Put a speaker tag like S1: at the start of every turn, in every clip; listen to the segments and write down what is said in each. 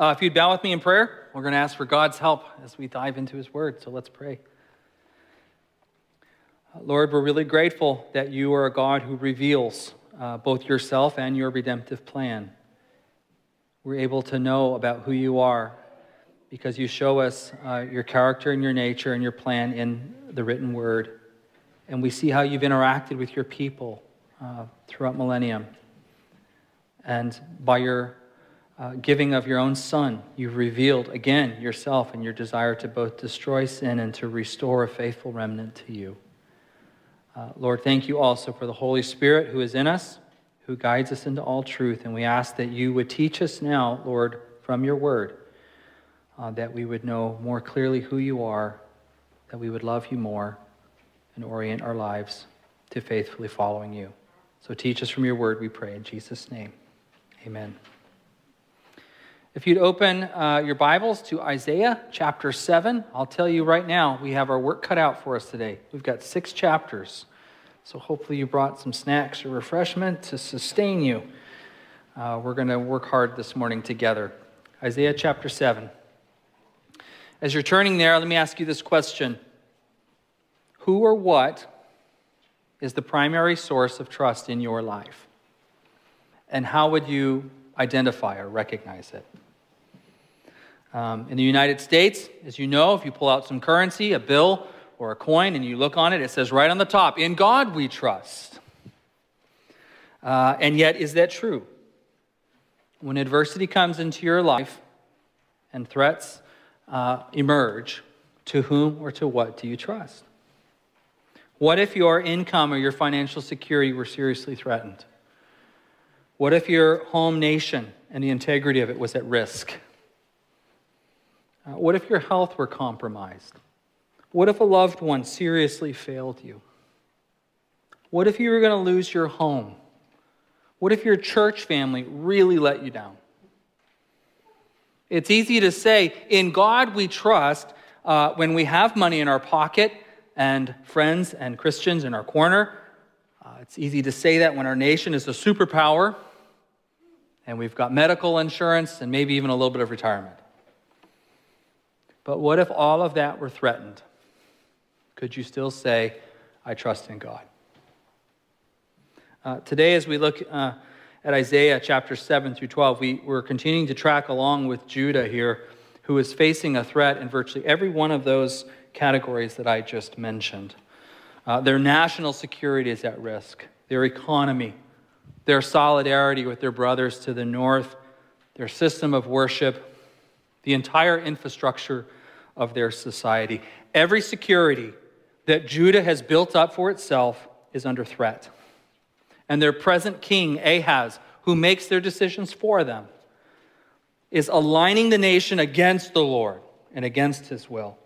S1: Uh, if you'd bow with me in prayer, we're going to ask for God's help as we dive into His Word. So let's pray. Uh, Lord, we're really grateful that you are a God who reveals uh, both yourself and your redemptive plan. We're able to know about who you are because you show us uh, your character and your nature and your plan in the written word. And we see how you've interacted with your people uh, throughout millennium. And by your uh, giving of your own Son, you've revealed again yourself and your desire to both destroy sin and to restore a faithful remnant to you. Uh, Lord, thank you also for the Holy Spirit who is in us, who guides us into all truth. And we ask that you would teach us now, Lord, from your word uh, that we would know more clearly who you are, that we would love you more, and orient our lives to faithfully following you. So teach us from your word, we pray, in Jesus' name. Amen. If you'd open uh, your Bibles to Isaiah chapter 7, I'll tell you right now, we have our work cut out for us today. We've got six chapters. So hopefully you brought some snacks or refreshment to sustain you. Uh, we're going to work hard this morning together. Isaiah chapter 7. As you're turning there, let me ask you this question Who or what is the primary source of trust in your life? And how would you identify or recognize it? Um, in the United States, as you know, if you pull out some currency, a bill or a coin, and you look on it, it says right on the top, In God we trust. Uh, and yet, is that true? When adversity comes into your life and threats uh, emerge, to whom or to what do you trust? What if your income or your financial security were seriously threatened? What if your home nation and the integrity of it was at risk? Uh, what if your health were compromised? What if a loved one seriously failed you? What if you were going to lose your home? What if your church family really let you down? It's easy to say, in God we trust, uh, when we have money in our pocket and friends and Christians in our corner. Uh, it's easy to say that when our nation is a superpower and we've got medical insurance and maybe even a little bit of retirement. But what if all of that were threatened? Could you still say, I trust in God? Uh, today, as we look uh, at Isaiah chapter 7 through 12, we, we're continuing to track along with Judah here, who is facing a threat in virtually every one of those categories that I just mentioned. Uh, their national security is at risk, their economy, their solidarity with their brothers to the north, their system of worship, the entire infrastructure of their society. Every security that Judah has built up for itself is under threat and their present king, Ahaz, who makes their decisions for them, is aligning the nation against the Lord and against his will.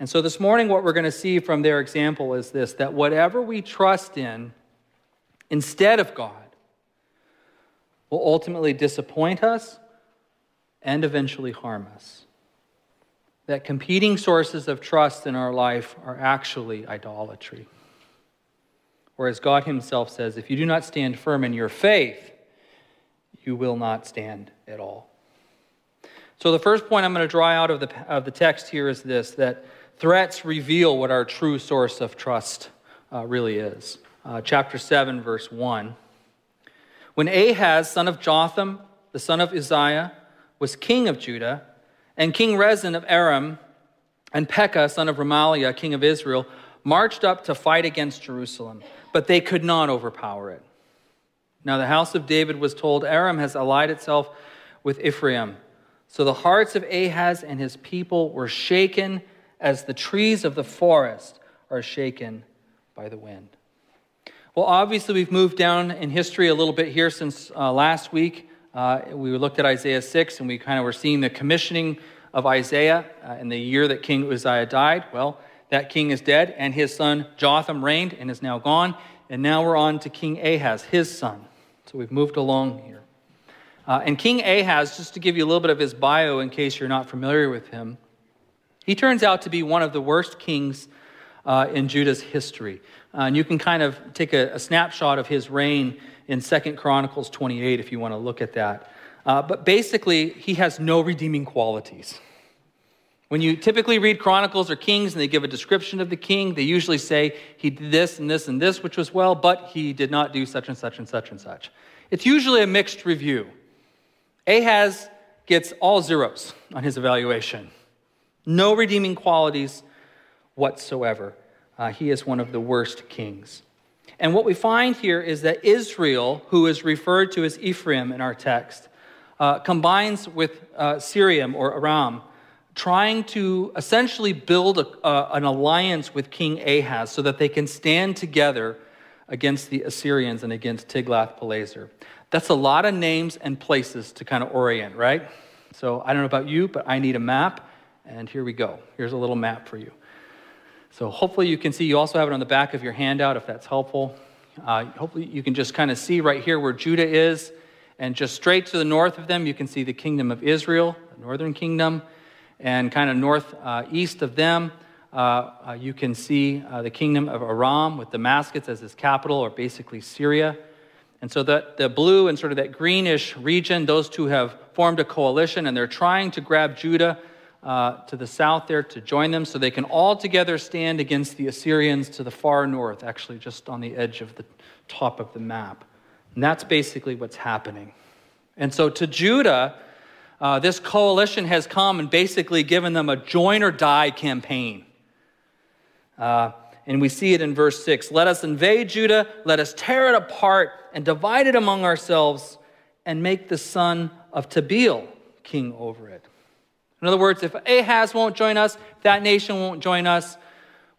S1: And so this morning, what we're going to see from their example is this that whatever we trust in instead of God will ultimately disappoint us and eventually harm us. That competing sources of trust in our life are actually idolatry. Or as God Himself says, if you do not stand firm in your faith, you will not stand at all. So, the first point I'm going to draw out of the, of the text here is this that threats reveal what our true source of trust uh, really is. Uh, chapter 7, verse 1. When Ahaz, son of Jotham, the son of Uzziah, was king of Judah, and King Rezin of Aram, and Pekah, son of Remaliah, king of Israel, marched up to fight against Jerusalem but they could not overpower it. Now, the house of David was told, Aram has allied itself with Ephraim. So the hearts of Ahaz and his people were shaken as the trees of the forest are shaken by the wind. Well, obviously, we've moved down in history a little bit here since uh, last week. Uh, we looked at Isaiah 6 and we kind of were seeing the commissioning of Isaiah uh, in the year that King Uzziah died. Well, that king is dead, and his son Jotham reigned and is now gone. And now we're on to King Ahaz, his son. So we've moved along here. Uh, and King Ahaz, just to give you a little bit of his bio in case you're not familiar with him, he turns out to be one of the worst kings uh, in Judah's history. Uh, and you can kind of take a, a, snapshot of his reign in Second Chronicles 28 if you want to look at that. Uh, but basically, he has no redeeming qualities. When you typically read Chronicles or Kings and they give a description of the king, they usually say he did this and this and this, which was well, but he did not do such and such and such and such. It's usually a mixed review. Ahaz gets all zeros on his evaluation, no redeeming qualities whatsoever. Uh, he is one of the worst kings. And what we find here is that Israel, who is referred to as Ephraim in our text, uh, combines with uh, Syriam or Aram trying to essentially build a, uh, an alliance with King Ahaz so that they can stand together against the Assyrians and against Tiglath-Pileser. That's a lot of names and places to kind of orient, right? So I don't know about you, but I need a map, and here we go. Here's a little map for you. So hopefully you can see, you also have it on the back of your handout if that's helpful. Uh, hopefully you can just kind of see right here where Judah is, and just straight to the north of them, you can see the kingdom of Israel, the northern kingdom and kind of northeast uh, of them, uh, uh, you can see the kingdom of Aram with Damascus as its capital, or basically Syria. And so the, the blue and sort of that greenish region, those two have formed a coalition, and they're trying to grab Judah uh, to the south there to join them so they can all together stand against the Assyrians to the far north, actually just on the edge of the top of the map. And that's basically what's happening. And so to Judah, uh, this coalition has come and basically given them a join or die campaign. Uh, and we see it in verse 6 Let us invade Judah, let us tear it apart and divide it among ourselves, and make the son of Tabeel king over it. In other words, if Ahaz won't join us, that nation won't join us,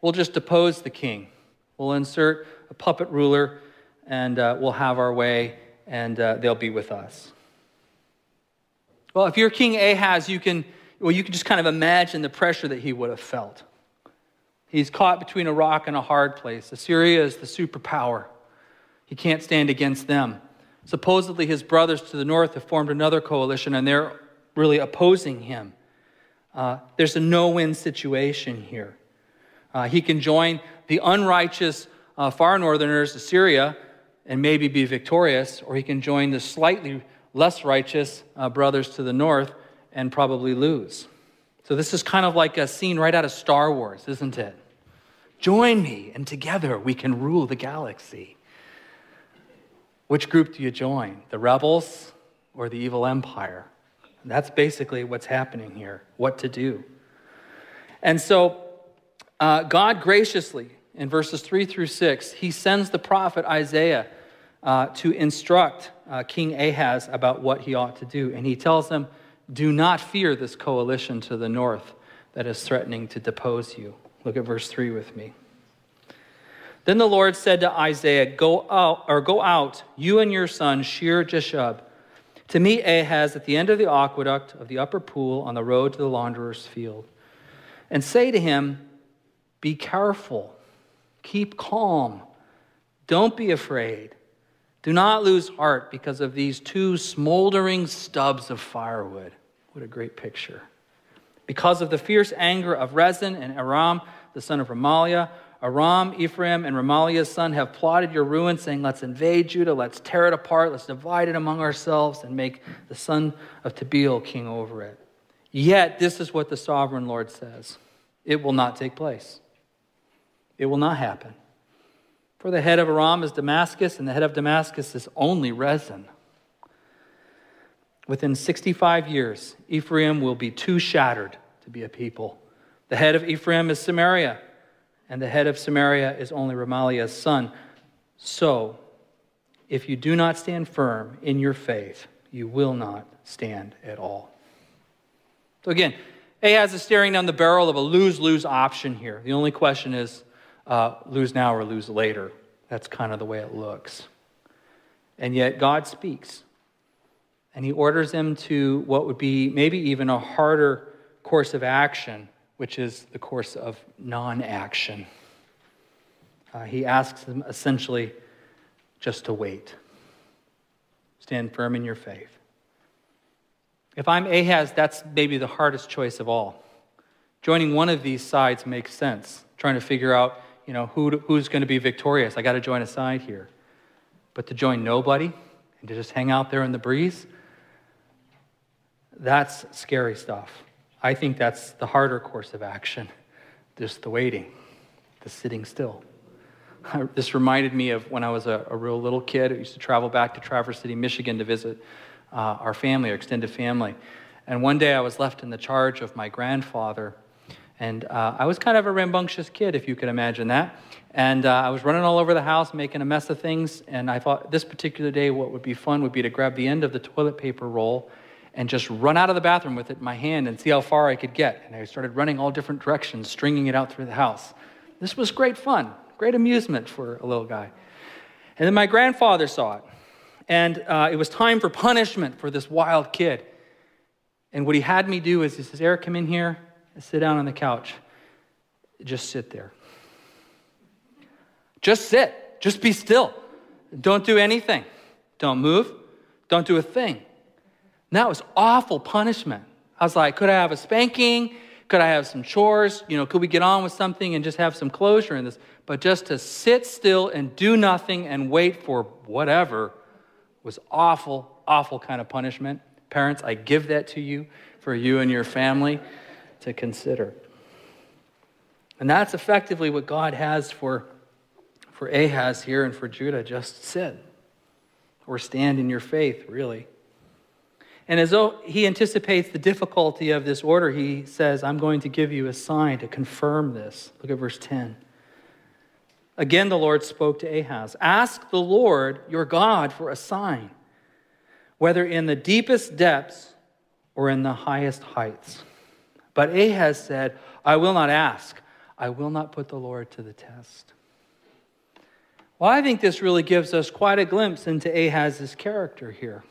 S1: we'll just depose the king. We'll insert a puppet ruler, and uh, we'll have our way, and uh, they'll be with us. Well, if you're King Ahaz, you can, well, you can just kind of imagine the pressure that he would have felt. He's caught between a rock and a hard place. Assyria is the superpower. He can't stand against them. Supposedly, his brothers to the north have formed another coalition, and they're really opposing him. Uh, there's a no win situation here. Uh, he can join the unrighteous uh, far northerners, Assyria, and maybe be victorious, or he can join the slightly less righteous uh, brothers to the north and probably lose. So, this is kind of like a scene right out of Star Wars, isn't it? Join me, and together we can rule the galaxy. Which group do you join? The rebels or the evil empire? That's basically what's happening here, what to do. And so, uh, God graciously, in verses 3 through 6, he sends the prophet Isaiah uh, to instruct uh, King Ahaz about what he ought to do. And he tells him, Do not fear this coalition to the north that is threatening to depose you. Look at verse 3 with me. Then the Lord said to Isaiah, Go out, or go out, you and your son, Shear Jashub, to meet Ahaz at the end of the aqueduct of the upper pool on the road to the launderer's field. And say to him, Be careful, keep calm, don't be afraid. Do not lose heart because of these two smoldering stubs of firewood. What a great picture. Because of the fierce anger of Rezin and Aram, the son of Remaliah, Aram, Ephraim, and Remaliah's son have plotted your ruin, saying, Let's invade Judah, let's tear it apart, let's divide it among ourselves, and make the son of Tabeel king over it. Yet, this is what the sovereign Lord says it will not take place, it will not happen. For the head of Aram is Damascus, and the head of Damascus is only Rezin. Within 65 years, Ephraim will be too shattered to be a people. The head of Ephraim is Samaria, and the head of Samaria is only Remaliah's son. So, if you do not stand firm in your faith, you will not stand at all. So, again, Ahaz is staring down the barrel of a lose lose option here. The only question is uh, lose now or lose later. That's kind of the way it looks. And yet God speaks. And he orders them to what would be maybe even a harder course of action, which is the course of non action. Uh, he asks them essentially just to wait. Stand firm in your faith. If I'm Ahaz, that's maybe the hardest choice of all. Joining one of these sides makes sense. Trying to figure out you know, who, who's going to be victorious? I got to join a side here. But to join nobody and to just hang out there in the breeze, That's scary stuff. I think that's the harder course of action, just the waiting, the sitting still. This reminded me of when I was a, a real little kid. I used to travel back to Traverse City, Michigan to visit uh, our family, our extended family. And one day I was left in the charge of my grandfather. And uh, I was kind of a rambunctious kid, if you could imagine that. And uh, I was running all over the house, making a mess of things. And I thought this particular day, what would be fun would be to grab the end of the toilet paper roll and just run out of the bathroom with it in my hand and see how far I could get. And I started running all different directions, stringing it out through the house. This was great fun, great amusement for a little guy. And then my grandfather saw it. And uh, it was time for punishment for this wild kid. And what he had me do is he says, Eric, come in here and sit down on the couch. Just sit there. Just sit. Just be still. Don't do anything. Don't move. Don't do a thing. And that was awful punishment. I was like, could I have a spanking? Could I have some chores? You know, could we get on with something and just have some closure in this? But just to sit still and do nothing and wait for whatever was awful, awful kind of punishment. Parents, I give that to you for you and your family to consider. And that's effectively what God has for, for Ahaz here and for Judah. Just sit or stand in your faith, really. And as though he anticipates the difficulty of this order, he says, I'm going to give you a sign to confirm this. Look at verse 10. Again, the Lord spoke to Ahaz Ask the Lord your God for a sign, whether in the deepest depths or in the highest heights. But Ahaz said, I will not ask. I will not put the Lord to the test. Well, I think this really gives us quite a glimpse into Ahaz's character here.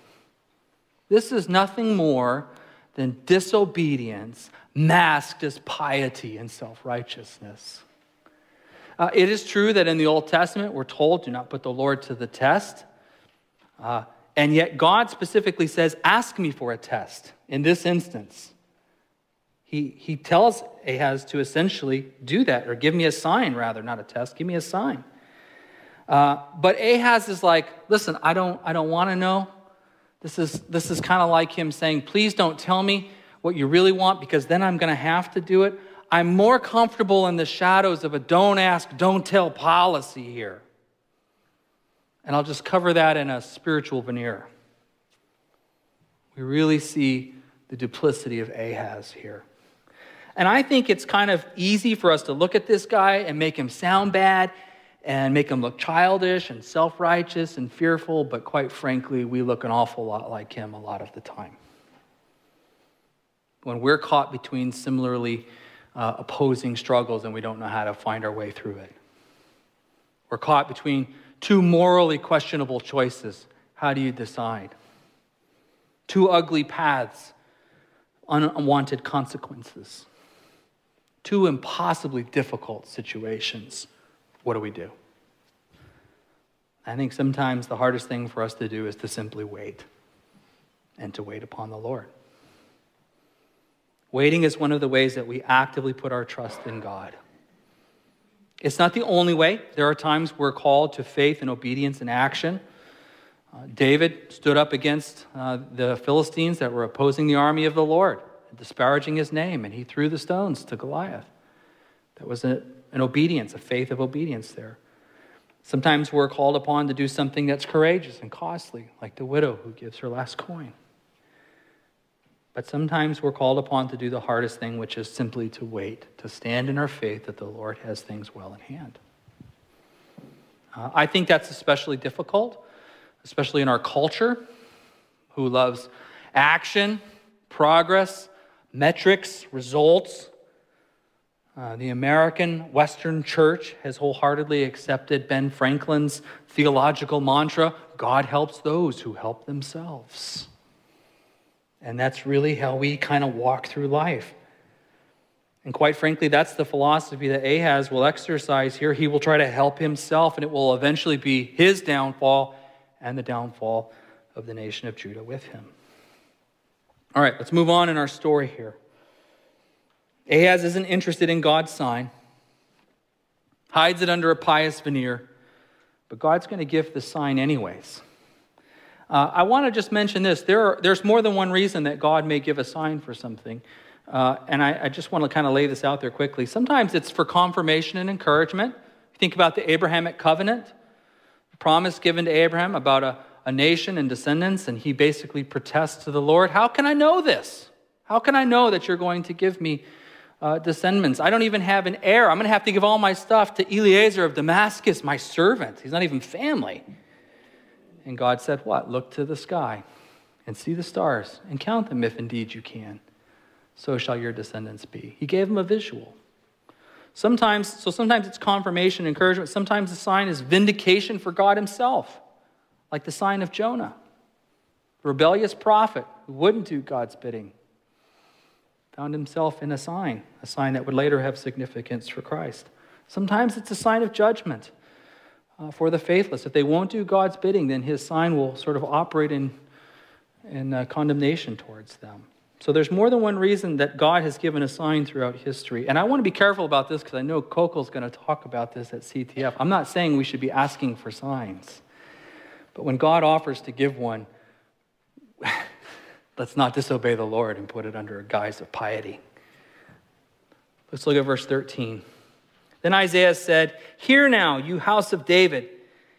S1: This is nothing more than disobedience masked as piety and self righteousness. Uh, it is true that in the Old Testament, we're told, do not put the Lord to the test. Uh, and yet, God specifically says, ask me for a test in this instance. He, he tells Ahaz to essentially do that, or give me a sign, rather, not a test, give me a sign. Uh, but Ahaz is like, listen, I don't, I don't want to know. This is, this is kind of like him saying, please don't tell me what you really want because then I'm going to have to do it. I'm more comfortable in the shadows of a don't ask, don't tell policy here. And I'll just cover that in a spiritual veneer. We really see the duplicity of Ahaz here. And I think it's kind of easy for us to look at this guy and make him sound bad and make him look childish and self righteous and fearful, but quite frankly, we look an awful lot like him a lot of the time. When we're caught between similarly uh, opposing struggles and we don't know how to find our way through it. We're caught between two morally questionable choices. How do you decide? Two ugly paths, unwanted consequences. Two impossibly difficult situations. What do we do? I think sometimes the hardest thing for us to do is to simply wait and to wait upon the Lord. Waiting is one of the ways that we actively put our trust in God. It's not the only way. There are times we're called to faith and obedience and action. Uh, David stood up against uh, the Philistines that were opposing the army of the Lord, disparaging his name, and he threw the stones to Goliath. That was a, an obedience, a faith of obedience there. Sometimes we're called upon to do something that's courageous and costly, like the widow who gives her last coin. But sometimes we're called upon to do the hardest thing, which is simply to wait, to stand in our faith that the Lord has things well in hand. Uh, I think that's especially difficult, especially in our culture, who loves action, progress, metrics, results. Uh, the American Western Church has wholeheartedly accepted Ben Franklin's theological mantra God helps those who help themselves. And that's really how we kind of walk through life. And quite frankly, that's the philosophy that Ahaz will exercise here. He will try to help himself, and it will eventually be his downfall and the downfall of the nation of Judah with him. All right, let's move on in our story here. Ahaz isn't interested in God's sign, hides it under a pious veneer, but God's going to give the sign anyways. Uh, I want to just mention this. There are, there's more than one reason that God may give a sign for something. Uh, and I, I, just want to kind of lay this out there quickly. Sometimes it's for confirmation and encouragement. Think about the Abrahamic covenant, the promise given to Abraham about a, a nation and descendants, and he basically protests to the Lord, How can I know this? How can I know that you're going to give me uh, descendants? I don't even have an heir. I'm going to have to give all my stuff to Eliezer of Damascus, my servant. He's not even family. And God said, What? Look to the sky and see the stars and count them if indeed you can. So shall your descendants be. He gave him a visual. Sometimes, so sometimes it's confirmation, encouragement. Sometimes the sign is vindication for God Himself, like the sign of Jonah, rebellious prophet who wouldn't do God's bidding found himself in a sign, a sign that would later have significance for Christ. Sometimes it's a sign of judgment uh, for the faithless. If they won't do God's bidding, then his sign will sort of operate in, in uh, condemnation towards them. So there's more than one reason that God has given a sign throughout history. And I want to be careful about this because I know Kokel's going to talk about this at CTF. I'm not saying we should be asking for signs. But when God offers to give one, Let's not disobey the Lord and put it under a guise of piety. Let's look at verse 13. Then Isaiah said, Hear now, you house of David.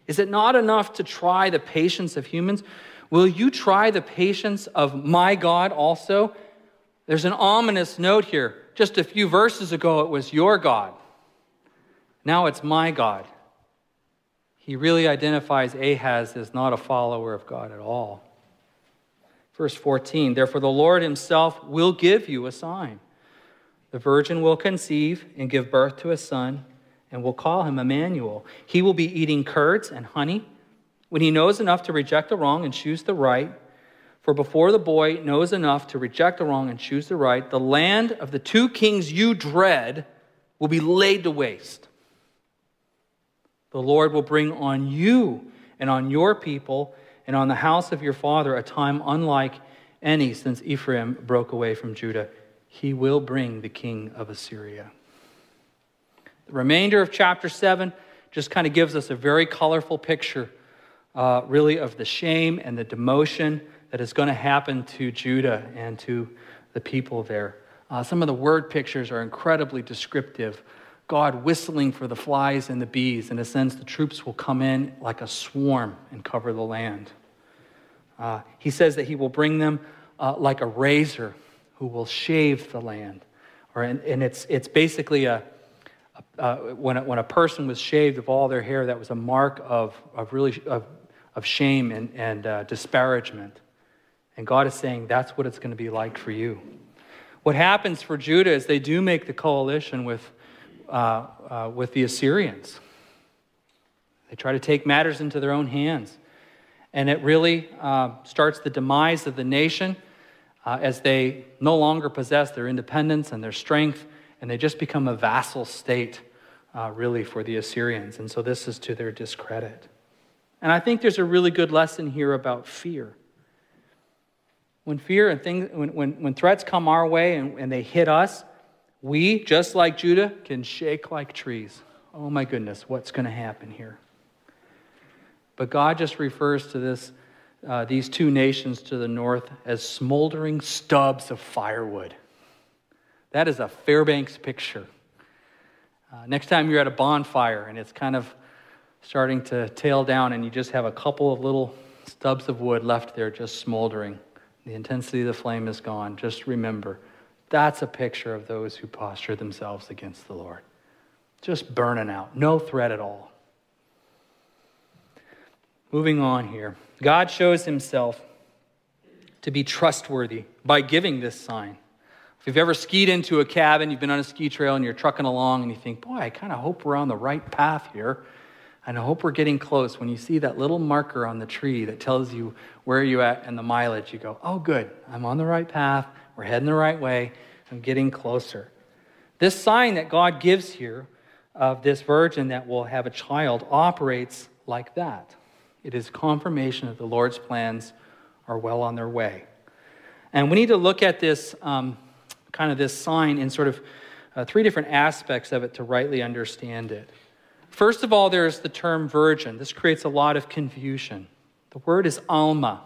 S1: Is it not enough to try the patience of humans? Will you try the patience of my God also? There's an ominous note here. Just a few verses ago, it was your God. Now it's my God. He really identifies Ahaz as not a follower of God at all. Verse 14 Therefore, the Lord himself will give you a sign. The virgin will conceive and give birth to a son, and will call him Emmanuel. He will be eating curds and honey when he knows enough to reject the wrong and choose the right. For before the boy knows enough to reject the wrong and choose the right, the land of the two kings you dread will be laid to waste. The Lord will bring on you and on your people and on the house of your father a time unlike any since Ephraim broke away from Judah. He will bring the king of Assyria. The remainder of chapter 7 just kind of gives us a very colorful picture, uh, really, of the shame and the demotion that is going to happen to Judah and to the people there. Uh, some of the word pictures are incredibly descriptive. God whistling for the flies and the bees. In a sense, the troops will come in like a swarm and cover the land. Uh, he says that he will bring them uh, like a razor who will shave the land. Or, and, and it's, it's basically a, a uh, when, a, when a person was shaved of all their hair, that was a mark of, of really of, of shame and, and uh, disparagement. And God is saying that's what it's going to be like for you. What happens for Judah is they do make the coalition with uh, uh, with the Assyrians. They try to take matters into their own hands. And it really uh, starts the demise of the nation uh, as they no longer possess their independence and their strength, and they just become a vassal state, uh, really, for the Assyrians. And so this is to their discredit. And I think there's a really good lesson here about fear. When fear and things, when, when, when threats come our way and, and they hit us, we, just like Judah, can shake like trees. Oh my goodness, what's going to happen here? But God just refers to this, uh, these two nations to the north as smoldering stubs of firewood. That is a Fairbanks picture. Uh, next time you're at a bonfire and it's kind of starting to tail down and you just have a couple of little stubs of wood left there just smoldering, the intensity of the flame is gone. Just remember that's a picture of those who posture themselves against the Lord. Just burning out, no threat at all. Moving on here. God shows himself to be trustworthy by giving this sign. If you've ever skied into a cabin, you've been on a ski trail and you're trucking along and you think, boy, I kind of hope we're on the right path here. And I hope we're getting close. When you see that little marker on the tree that tells you where you're at and the mileage, you go, oh, good, I'm on the right path. We're heading the right way. I'm getting closer. This sign that God gives here of this virgin that will have a child operates like that. It is confirmation that the Lord's plans are well on their way. And we need to look at this um, kind of this sign in sort of uh, three different aspects of it to rightly understand it. First of all, there's the term virgin. This creates a lot of confusion. The word is Alma.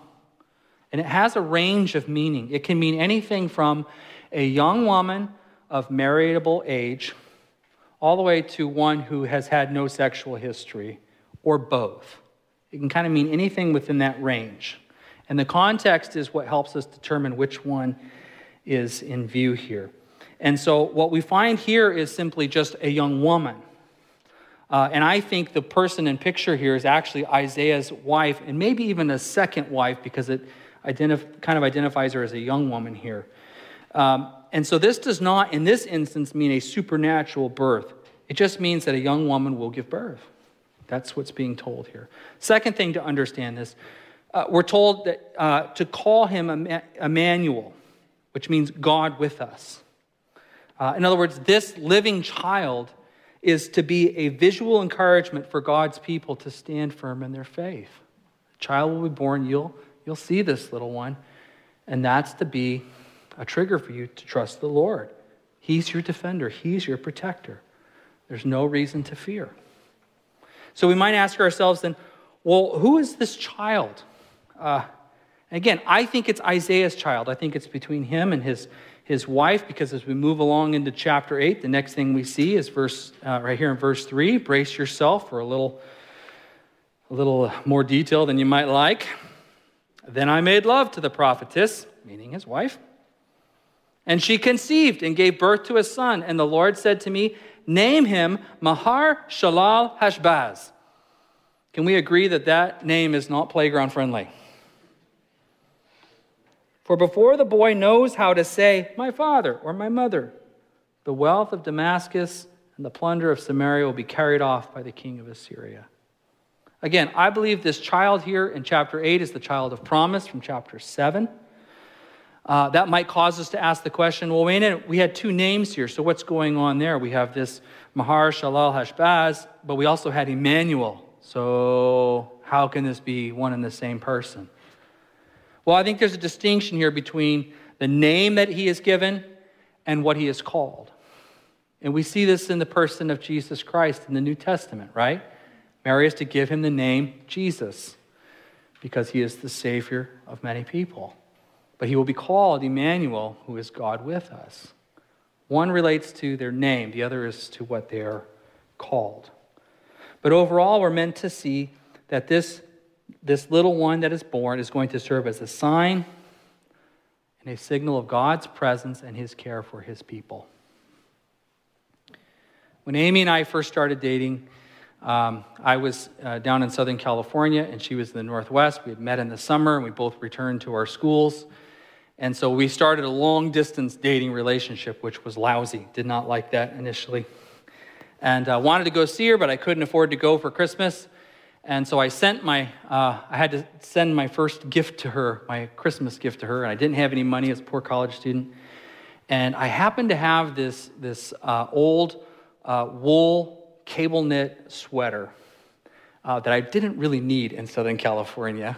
S1: And it has a range of meaning. It can mean anything from a young woman of marriageable age all the way to one who has had no sexual history, or both. It can kind of mean anything within that range. And the context is what helps us determine which one is in view here. And so what we find here is simply just a young woman. Uh, and I think the person in picture here is actually Isaiah's wife, and maybe even a second wife because it identif- kind of identifies her as a young woman here. Um, and so this does not, in this instance, mean a supernatural birth. It just means that a young woman will give birth. That's what's being told here. Second thing to understand this uh, we're told that, uh, to call him Emmanuel, which means God with us. Uh, in other words, this living child is to be a visual encouragement for God's people to stand firm in their faith. A child will be born, you'll, you'll see this little one, and that's to be a trigger for you to trust the Lord. He's your defender, He's your protector. There's no reason to fear. So we might ask ourselves then, well, who is this child? Uh, again, I think it's Isaiah's child. I think it's between him and his, his wife, because as we move along into chapter 8, the next thing we see is verse uh, right here in verse 3. Brace yourself for a little, a little more detail than you might like. Then I made love to the prophetess, meaning his wife. And she conceived and gave birth to a son. And the Lord said to me, Name him Mahar Shalal Hashbaz. Can we agree that that name is not playground friendly? For before the boy knows how to say, My father or my mother, the wealth of Damascus and the plunder of Samaria will be carried off by the king of Assyria. Again, I believe this child here in chapter 8 is the child of promise from chapter 7. Uh, that might cause us to ask the question well, wait a minute, we had two names here, so what's going on there? We have this Mahar Shalal Hashbaz, but we also had Emmanuel. So, how can this be one and the same person? Well, I think there's a distinction here between the name that he is given and what he is called. And we see this in the person of Jesus Christ in the New Testament, right? Mary is to give him the name Jesus because he is the Savior of many people. But he will be called Emmanuel, who is God with us. One relates to their name, the other is to what they are called. But overall, we're meant to see that this this little one that is born is going to serve as a sign and a signal of God's presence and his care for his people. When Amy and I first started dating, um, I was uh, down in Southern California and she was in the Northwest. We had met in the summer and we both returned to our schools. And so we started a long distance dating relationship, which was lousy. Did not like that initially. And uh, wanted to go see her, but I couldn't afford to go for Christmas. And so I sent my, uh, I had to send my first gift to her, my Christmas gift to her, and I didn't have any money as a poor college student. And I happened to have this, this uh, old uh, wool cable knit sweater uh, that I didn't really need in Southern California.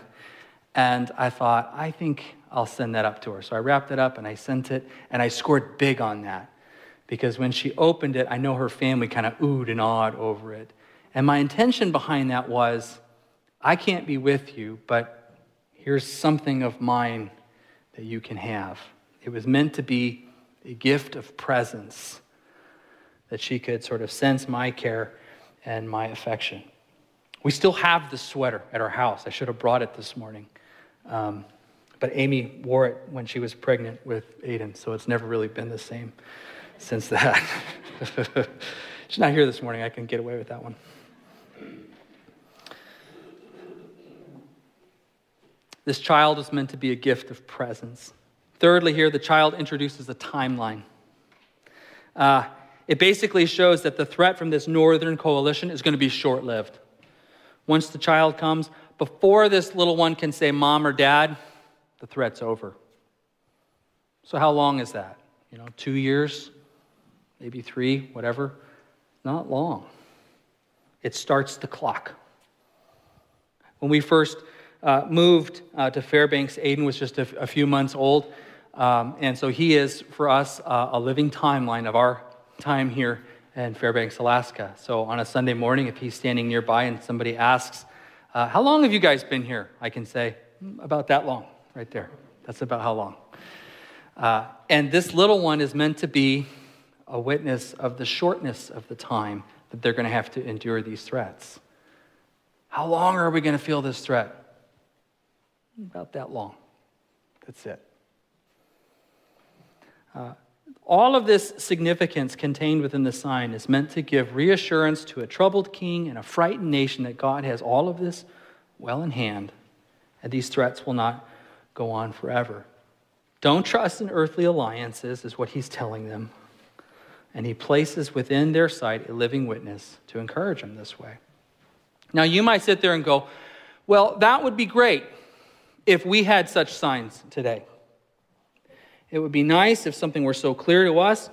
S1: And I thought, I think I'll send that up to her. So I wrapped it up and I sent it, and I scored big on that. Because when she opened it, I know her family kind of oohed and awed over it. And my intention behind that was I can't be with you, but here's something of mine that you can have. It was meant to be a gift of presence that she could sort of sense my care and my affection. We still have the sweater at our house. I should have brought it this morning. Um, but Amy wore it when she was pregnant with Aiden, so it's never really been the same since that. She's not here this morning. I can get away with that one. This child is meant to be a gift of presence. Thirdly, here, the child introduces a timeline. Uh, it basically shows that the threat from this northern coalition is going to be short lived. Once the child comes, before this little one can say mom or dad, the threat's over. So, how long is that? You know, two years, maybe three, whatever. Not long. It starts the clock. When we first uh, moved uh, to Fairbanks. Aiden was just a, f- a few months old. Um, and so he is, for us, uh, a living timeline of our time here in Fairbanks, Alaska. So on a Sunday morning, if he's standing nearby and somebody asks, uh, How long have you guys been here? I can say, mm, About that long, right there. That's about how long. Uh, and this little one is meant to be a witness of the shortness of the time that they're going to have to endure these threats. How long are we going to feel this threat? About that long. That's it. Uh, all of this significance contained within the sign is meant to give reassurance to a troubled king and a frightened nation that God has all of this well in hand, and these threats will not go on forever. Don't trust in earthly alliances, is what he's telling them. And he places within their sight a living witness to encourage them this way. Now, you might sit there and go, well, that would be great if we had such signs today. It would be nice if something were so clear to us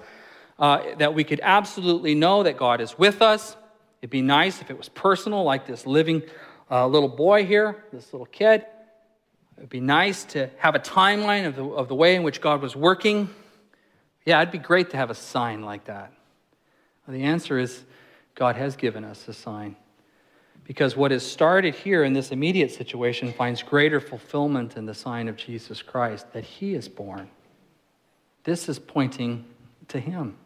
S1: uh, that we could absolutely know that God is with us. It'd be nice if it was personal, like this living uh, little boy here, this little kid. It'd be nice to have a timeline of the, of the way in which God was working. Yeah, it'd be great to have a sign like that. The answer is God has given us a sign. Because what is started here in this immediate situation finds greater fulfillment in the sign of Jesus Christ, that he is born. This is pointing to him.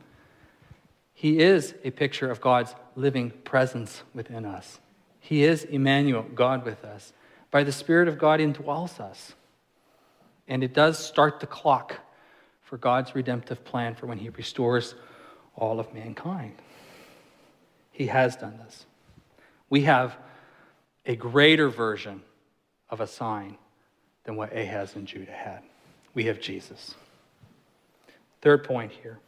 S1: He is a picture of God's living presence within us. He is Emmanuel, God with us. By the Spirit of God indwells us. And it does start the clock for God's redemptive plan for when He restores all of mankind. He has done this. We have a greater version of a sign than what Ahaz and Judah had. We have Jesus. Third point here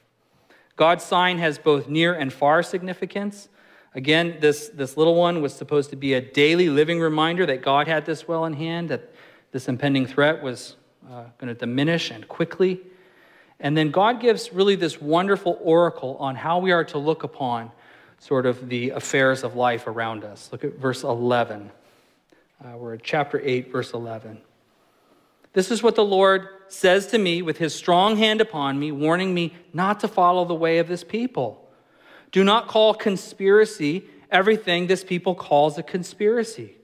S1: God's sign has both near and far significance. Again, this, this little one was supposed to be a daily living reminder that God had this well in hand, that this impending threat was uh, going to diminish and quickly. And then God gives really this wonderful oracle on how we are to look upon sort of the affairs of life around us. Look at verse 11. Uh, we're at chapter 8, verse 11. This is what the Lord says to me with his strong hand upon me, warning me not to follow the way of this people. Do not call conspiracy everything this people calls a conspiracy.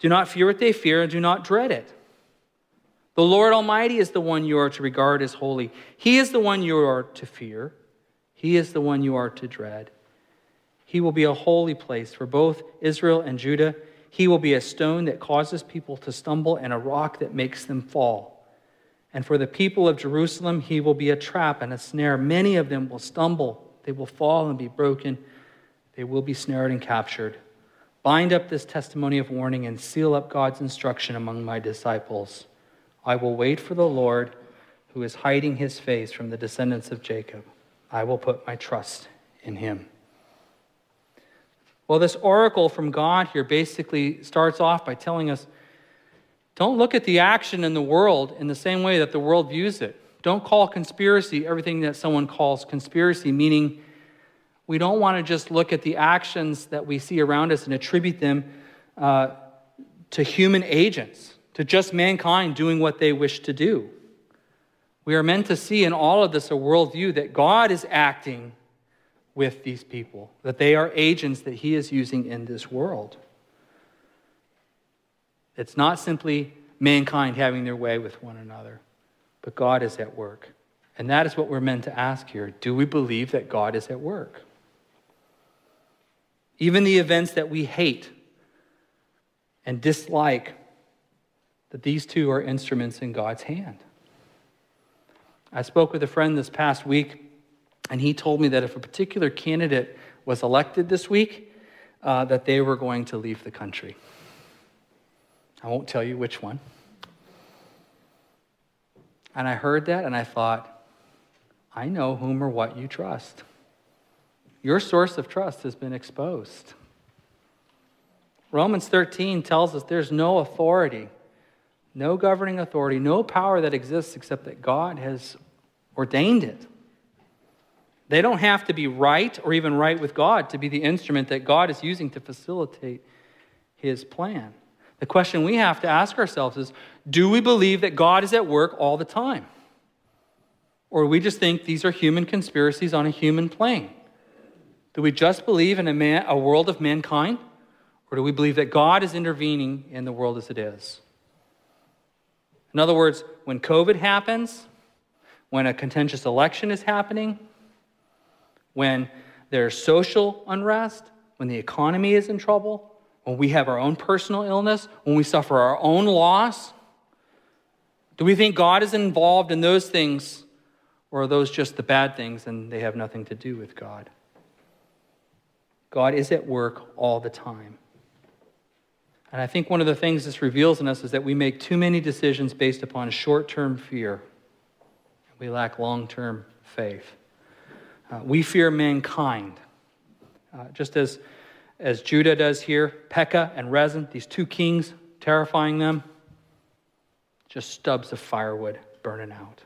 S1: Do not fear what they fear and do not dread it. The Lord Almighty is the one you are to regard as holy. He is the one you are to fear. He is the one you are to dread. He will be a holy place for both Israel and Judah. He will be a stone that causes people to stumble and a rock that makes them fall. And for the people of Jerusalem, he will be a trap and a snare. Many of them will stumble they will fall and be broken. They will be snared and captured. Bind up this testimony of warning and seal up God's instruction among my disciples. I will wait for the Lord who is hiding his face from the descendants of Jacob. I will put my trust in him. Well, this oracle from God here basically starts off by telling us don't look at the action in the world in the same way that the world views it. Don't call conspiracy everything that someone calls conspiracy, meaning we don't want to just look at the actions that we see around us and attribute them uh, to human agents, to just mankind doing what they wish to do. We are meant to see in all of this a worldview that God is acting with these people, that they are agents that He is using in this world. It's not simply mankind having their way with one another but God is at work. And that is what we're meant to ask here. Do we believe that God is at work? Even the events that we hate and dislike, that these two are instruments in God's hand. I spoke with a friend this past week, and he told me that if a particular candidate was elected this week, uh, that they were going to leave the country. I won't tell you which one. And I heard that and I thought, I know whom or what you trust. Your source of trust has been exposed. Romans 13 tells us there's no authority, no governing authority, no power that exists except that God has ordained it. They don't have to be right or even right with God to be the instrument that God is using to facilitate his plan. The question we have to ask ourselves is do we believe that God is at work all the time? Or we just think these are human conspiracies on a human plane? Do we just believe in a, man, a world of mankind? Or do we believe that God is intervening in the world as it is? In other words, when COVID happens, when a contentious election is happening, when there's social unrest, when the economy is in trouble, when we have our own personal illness, when we suffer our own loss? Do we think God is involved in those things, or are those just the bad things and they have nothing to do with God? God is at work all the time. And I think one of the things this reveals in us is that we make too many decisions based upon short term fear. We lack long term faith. Uh, we fear mankind. Uh, just as, as Judah does here, Pekah and Rezin, these two kings, terrifying them, just stubs of firewood burning out.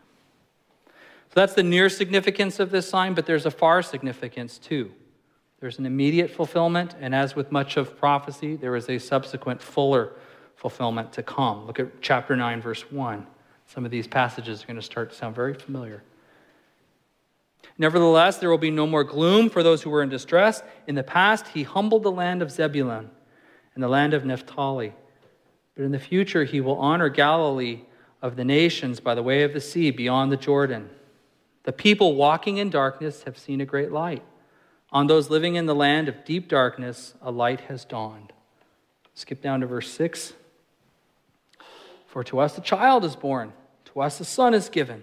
S1: So that's the near significance of this sign, but there's a far significance too. There's an immediate fulfillment, and as with much of prophecy, there is a subsequent fuller fulfillment to come. Look at chapter 9, verse 1. Some of these passages are going to start to sound very familiar. Nevertheless, there will be no more gloom for those who were in distress. In the past, he humbled the land of Zebulun and the land of Naphtali. But in the future, he will honor Galilee of the nations by the way of the sea beyond the Jordan. The people walking in darkness have seen a great light. On those living in the land of deep darkness, a light has dawned. Skip down to verse 6. For to us a child is born, to us a son is given,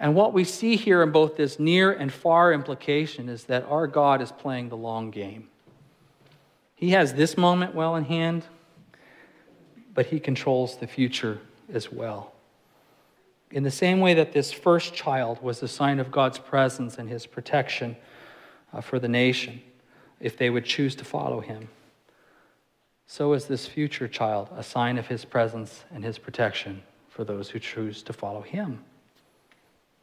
S1: And what we see here in both this near and far implication is that our God is playing the long game. He has this moment well in hand, but he controls the future as well. In the same way that this first child was a sign of God's presence and his protection uh, for the nation, if they would choose to follow him so is this future child a sign of his presence and his protection for those who choose to follow him.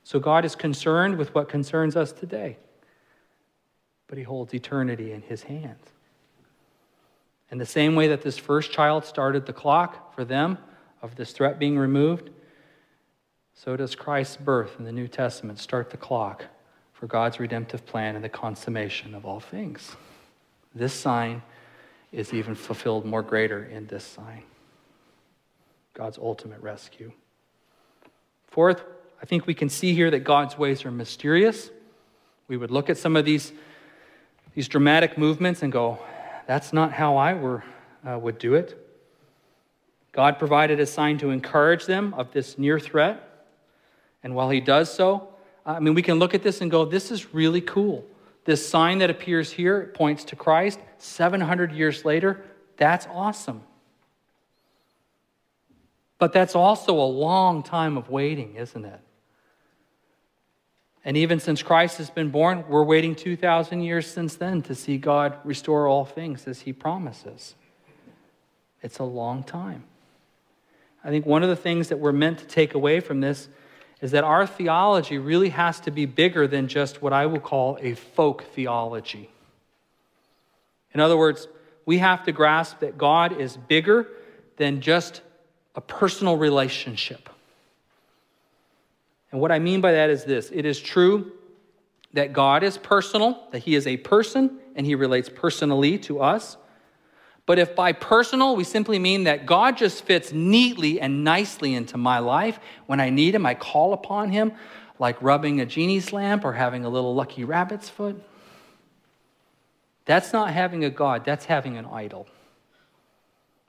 S1: So God is concerned with what concerns us today, but he holds eternity in his hands. In the same way that this first child started the clock for them of this threat being removed, so does Christ's birth in the New Testament start the clock for God's redemptive plan and the consummation of all things. This sign is even fulfilled more greater in this sign God's ultimate rescue. Fourth, I think we can see here that God's ways are mysterious. We would look at some of these, these dramatic movements and go, that's not how I were, uh, would do it. God provided a sign to encourage them of this near threat. And while He does so, I mean, we can look at this and go, this is really cool. This sign that appears here points to Christ 700 years later. That's awesome. But that's also a long time of waiting, isn't it? And even since Christ has been born, we're waiting 2,000 years since then to see God restore all things as he promises. It's a long time. I think one of the things that we're meant to take away from this is that our theology really has to be bigger than just what I will call a folk theology. In other words, we have to grasp that God is bigger than just a personal relationship. And what I mean by that is this it is true that God is personal, that He is a person, and He relates personally to us. But if by personal we simply mean that God just fits neatly and nicely into my life, when I need Him, I call upon Him, like rubbing a genie's lamp or having a little lucky rabbit's foot, that's not having a God, that's having an idol.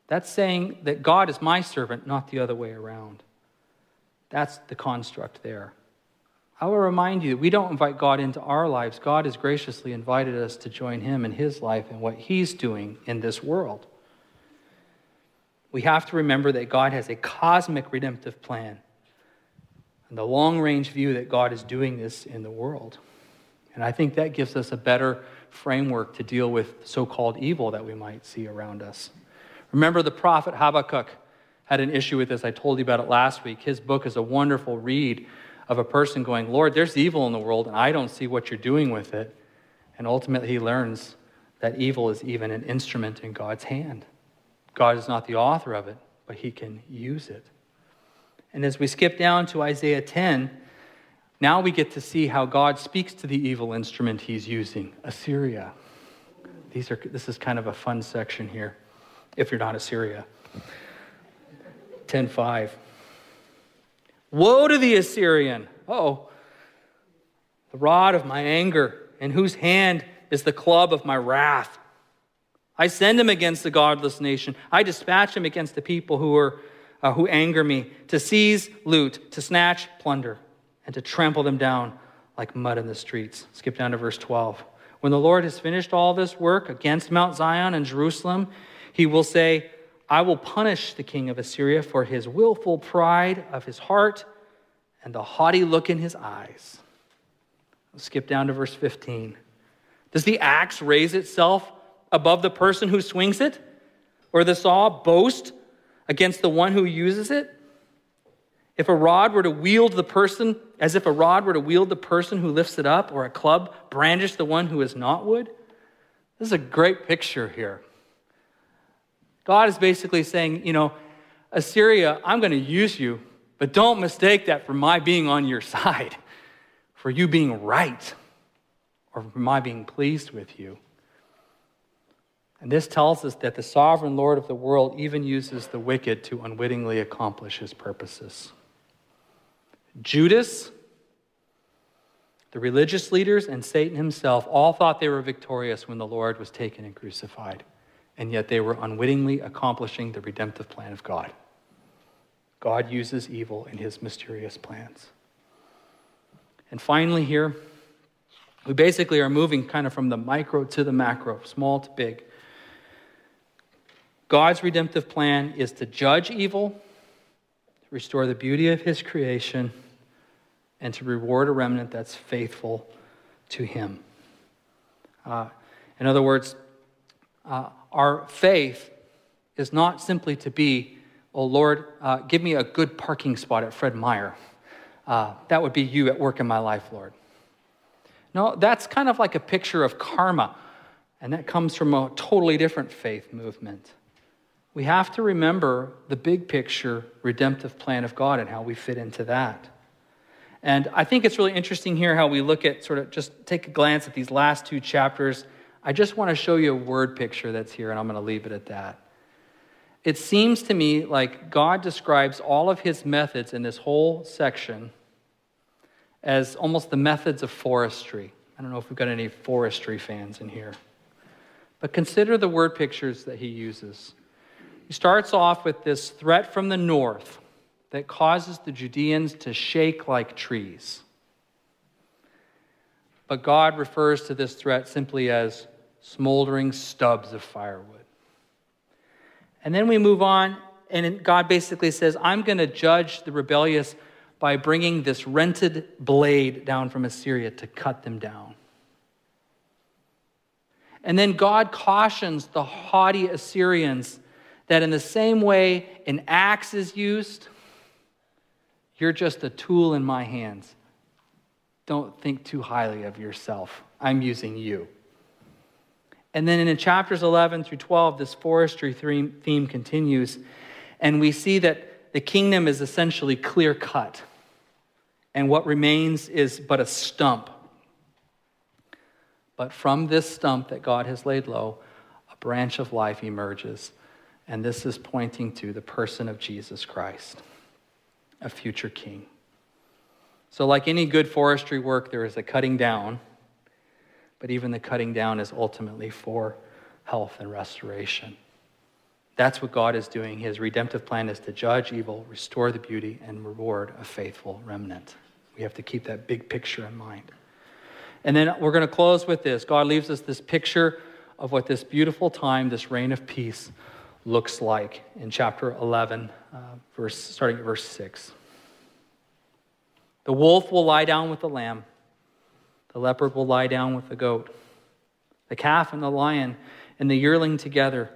S1: That's saying that God is my servant, not the other way around. That's the construct there. I will remind you that we don't invite God into our lives. God has graciously invited us to join Him in His life and what He's doing in this world. We have to remember that God has a cosmic redemptive plan and the long range view that God is doing this in the world. And I think that gives us a better framework to deal with so called evil that we might see around us. Remember, the prophet Habakkuk had an issue with this. I told you about it last week. His book is a wonderful read of a person going, Lord, there's evil in the world, and I don't see what you're doing with it. And ultimately, he learns that evil is even an instrument in God's hand. God is not the author of it, but he can use it. And as we skip down to Isaiah 10, now we get to see how God speaks to the evil instrument he's using, Assyria. These are, this is kind of a fun section here, if you're not Assyria. 10.5. Woe to the Assyrian! Oh, the rod of my anger, in whose hand is the club of my wrath. I send him against the godless nation. I dispatch him against the people who, are, uh, who anger me, to seize loot, to snatch plunder, and to trample them down like mud in the streets. Skip down to verse 12. When the Lord has finished all this work against Mount Zion and Jerusalem, he will say, I will punish the king of Assyria for his willful pride of his heart and the haughty look in his eyes. Let's skip down to verse 15. Does the axe raise itself above the person who swings it? Or the saw boast against the one who uses it? If a rod were to wield the person, as if a rod were to wield the person who lifts it up, or a club brandish the one who is not wood? This is a great picture here. God is basically saying, you know, Assyria, I'm going to use you, but don't mistake that for my being on your side, for you being right, or for my being pleased with you. And this tells us that the sovereign Lord of the world even uses the wicked to unwittingly accomplish his purposes. Judas, the religious leaders, and Satan himself all thought they were victorious when the Lord was taken and crucified and yet they were unwittingly accomplishing the redemptive plan of God. God uses evil in his mysterious plans. And finally, here, we basically are moving kind of from the micro to the macro, small to big. God's redemptive plan is to judge evil, to restore the beauty of his creation, and to reward a remnant that's faithful to him. Uh, in other words, uh, our faith is not simply to be, oh Lord, uh, give me a good parking spot at Fred Meyer. Uh, that would be you at work in my life, Lord. No, that's kind of like a picture of karma, and that comes from a totally different faith movement. We have to remember the big picture redemptive plan of God and how we fit into that. And I think it's really interesting here how we look at sort of just take a glance at these last two chapters I just want to show you a word picture that's here, and I'm going to leave it at that. It seems to me like God describes all of his methods in this whole section as almost the methods of forestry. I don't know if we've got any forestry fans in here. But consider the word pictures that he uses. He starts off with this threat from the north that causes the Judeans to shake like trees. But God refers to this threat simply as smoldering stubs of firewood. And then we move on, and God basically says, I'm going to judge the rebellious by bringing this rented blade down from Assyria to cut them down. And then God cautions the haughty Assyrians that in the same way an axe is used, you're just a tool in my hands. Don't think too highly of yourself. I'm using you. And then in chapters 11 through 12, this forestry theme continues, and we see that the kingdom is essentially clear cut, and what remains is but a stump. But from this stump that God has laid low, a branch of life emerges, and this is pointing to the person of Jesus Christ, a future king. So, like any good forestry work, there is a cutting down, but even the cutting down is ultimately for health and restoration. That's what God is doing. His redemptive plan is to judge evil, restore the beauty, and reward a faithful remnant. We have to keep that big picture in mind. And then we're going to close with this. God leaves us this picture of what this beautiful time, this reign of peace, looks like in chapter 11, uh, verse, starting at verse 6. The wolf will lie down with the lamb, the leopard will lie down with the goat, the calf and the lion and the yearling together,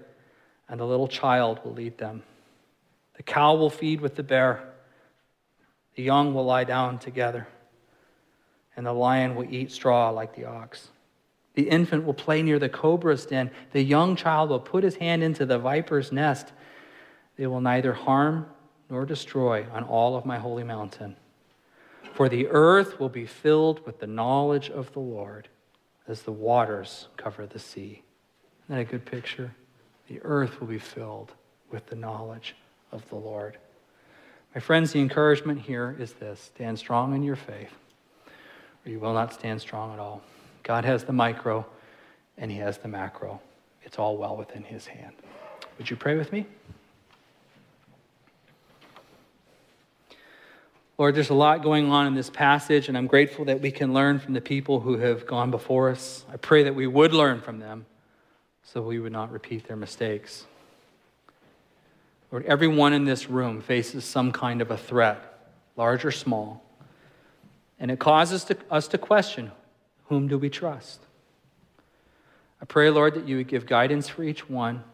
S1: and the little child will lead them. The cow will feed with the bear, The young will lie down together, and the lion will eat straw like the ox. The infant will play near the cobra's den. The young child will put his hand into the viper's nest. They will neither harm nor destroy on all of my holy mountain. For the earth will be filled with the knowledge of the Lord as the waters cover the sea. Isn't that a good picture? The earth will be filled with the knowledge of the Lord. My friends, the encouragement here is this stand strong in your faith, or you will not stand strong at all. God has the micro and He has the macro. It's all well within His hand. Would you pray with me? Lord, there's a lot going on in this passage, and I'm grateful that we can learn from the people who have gone before us. I pray that we would learn from them so we would not repeat their mistakes. Lord, everyone in this room faces some kind of a threat, large or small. And it causes to, us to question whom do we trust? I pray, Lord, that you would give guidance for each one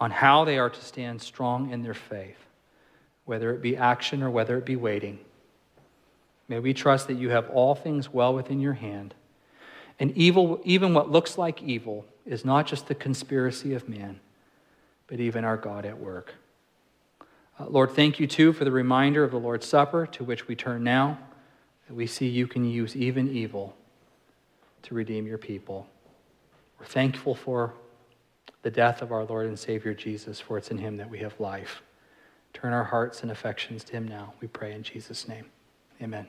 S1: on how they are to stand strong in their faith, whether it be action or whether it be waiting. May we trust that you have all things well within your hand. And evil, even what looks like evil, is not just the conspiracy of man, but even our God at work. Uh, Lord, thank you too for the reminder of the Lord's Supper to which we turn now, that we see you can use even evil to redeem your people. We're thankful for the death of our Lord and Savior Jesus, for it's in him that we have life. Turn our hearts and affections to him now, we pray in Jesus' name. Amen.